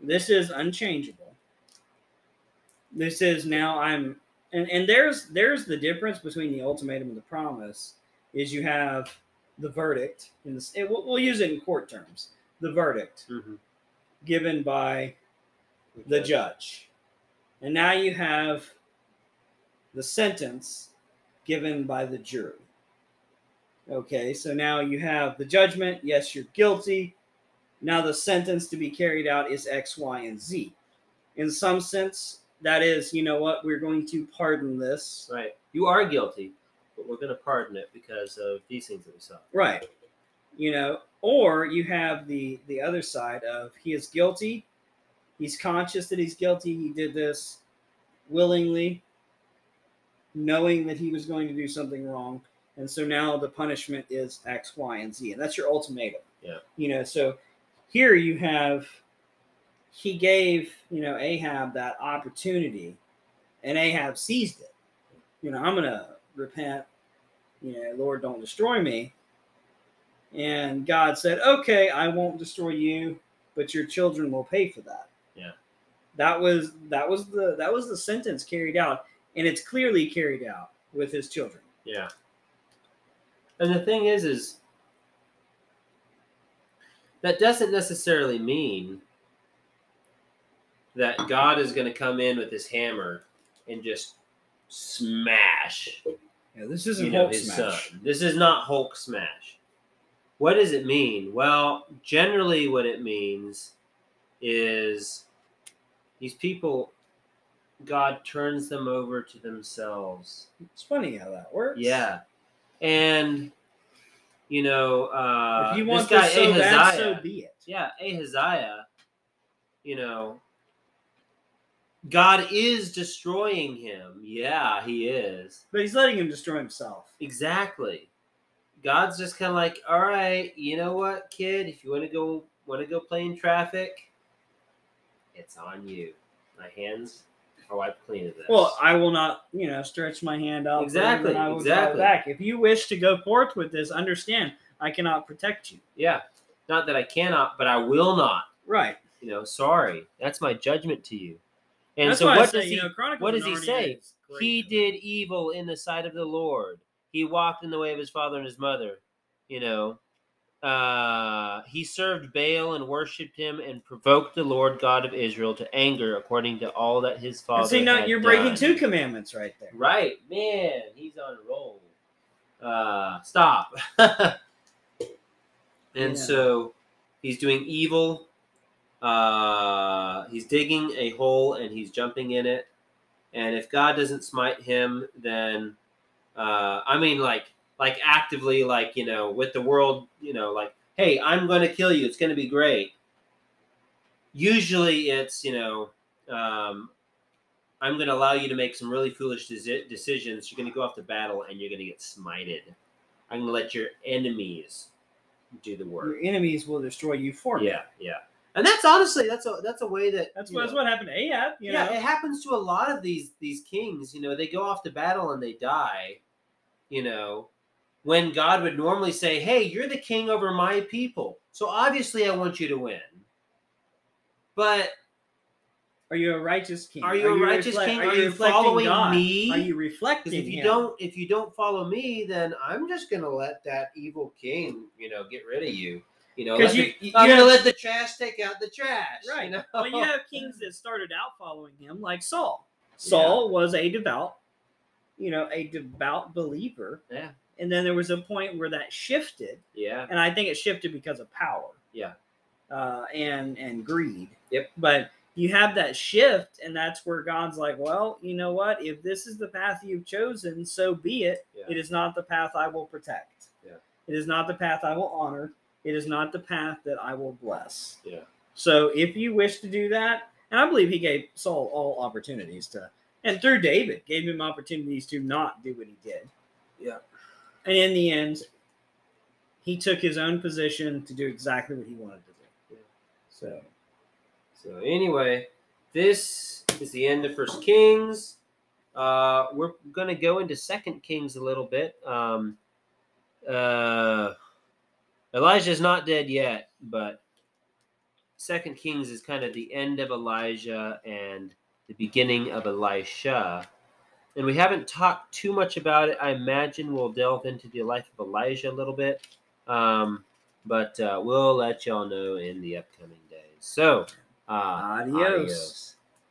B: This is unchangeable. This is now I'm and and there's there's the difference between the ultimatum and the promise is you have the verdict in this. It, we'll, we'll use it in court terms. The verdict
A: Mhm.
B: given by the
A: Okay.
B: judge. And now you have the sentence given by the jury. Okay, so now you have the judgment. Yes, you're guilty. Now the sentence to be carried out is X, Y, and Z. In some sense, that is, you know what, we're going to pardon this.
A: Right. You are guilty, but we're going to pardon it because of these things that we saw.
B: Right. You know, or you have the the other side of he is guilty. He's conscious that he's guilty. He did this willingly, knowing that he was going to do something wrong. And so now the punishment is X, Y, and Z. And that's your ultimatum.
A: Yeah.
B: You know, so here you have he gave, you know, Ahab that opportunity and Ahab seized it. You know, I'm gonna repent, you know, Lord, don't destroy me. And God said, Okay, I won't destroy you, but your children will pay for that. That was that was the that was the sentence carried out, and it's clearly carried out with his children.
A: Yeah. And the thing is, is that doesn't necessarily mean that God is going to come in with his hammer and just smash
B: Yeah, this isn't
A: you know,
B: Hulk
A: his
B: smash.
A: son. This is not Hulk smash. What does it mean? Well, generally, what it means is these people, God turns them over to themselves.
B: It's funny how that works.
A: Yeah, and you know, uh,
B: if you want
A: this guy
B: this so bad,
A: Ahaziah,
B: so be it.
A: yeah, Ahaziah, you know, God is destroying him. Yeah, he is.
B: But he's letting him destroy himself.
A: Exactly. God's just kind of like, all right, you know what, kid? If you want to go, want to go play in traffic, it's on you. My hands are wiped clean of this.
B: Well, I will not, you know, stretch my hand out.
A: Exactly,
B: I will
A: exactly.
B: Back. If you wish to go forth with this, understand I cannot protect you.
A: yeah, not that I cannot, but I will not.
B: Right.
A: You know, sorry, that's my judgment to you. And
B: That's
A: so, what
B: say,
A: does
B: you
A: he?
B: know, Chronicles
A: what does he say? He did evil in the sight of the Lord. He walked in the way of his father and his mother. You know, uh, he served Baal and worshipped him and provoked the Lord God of Israel to anger according to all that his father.
B: See, now you're breaking
A: done.
B: two commandments right there.
A: Right, man, he's on a roll. Uh, stop. and
B: Yeah.
A: so he's doing evil. Uh, he's digging a hole and he's jumping in it. And if God doesn't smite him, then uh, I mean, like, like actively, like you know, with the world, you know, like, hey, I'm going to kill you. It's going to be great. Usually, it's you know, um, I'm going to allow you to make some really foolish desi- decisions. You're going to go off to battle and you're going to get smited. I'm going to let your enemies do the work.
B: Your enemies will destroy you for me.
A: Yeah, yeah. And that's honestly that's a that's a way that
B: That's what, that's
A: know-
B: what happened to Ahab.
A: Yeah,
B: know?
A: it happens to a lot of these these kings. You know, they go off to battle and they die. You know, when God would normally say, "Hey, you're the king over my people, so obviously I want you to win." But
B: Are you a righteous king?
A: Are you a righteous king? Are you
B: reflecting
A: following
B: God?
A: me?
B: Are you reflecting
A: because if you
B: him?
A: don't if you don't follow me, then I'm just gonna let that evil king, you know, get rid of you. You know,
B: 'Cause
A: let
B: you-
A: the-
B: you-
A: I'm
B: you
A: gonna let the trash take out the trash.
B: Right.
A: You know?
B: Well, you have kings that started out following him, like Saul. Saul was a devout, you know, a devout believer.
A: Yeah.
B: And then there was a point where that shifted,
A: Yeah.
B: and I think it shifted because of power.
A: Yeah.
B: Uh, and and greed.
A: Yep.
B: But you have that shift, and that's where God's like, well, you know what? If this is the path you've chosen, so be it.
A: Yeah.
B: It is not the path I will protect.
A: Yeah.
B: It is not the path I will honor. It is not the path that I will bless.
A: Yeah.
B: So if you wish to do that, and I believe he gave Saul all opportunities to, and through David gave him opportunities to not do what he did.
A: Yeah.
B: And in the end, he took his own position to do exactly what he wanted to do.
A: Yeah.
B: So
A: So anyway, this is the end of First Kings. Uh, we're going to go into Second Kings a little bit. Um, uh, Elijah's not dead yet, but Second Kings is kind of the end of Elijah and the beginning of Elisha. And we haven't talked too much about it. I imagine we'll delve into the life of Elijah a little bit, um, but uh, we'll let y'all know in the upcoming days. So, uh,
B: Adios.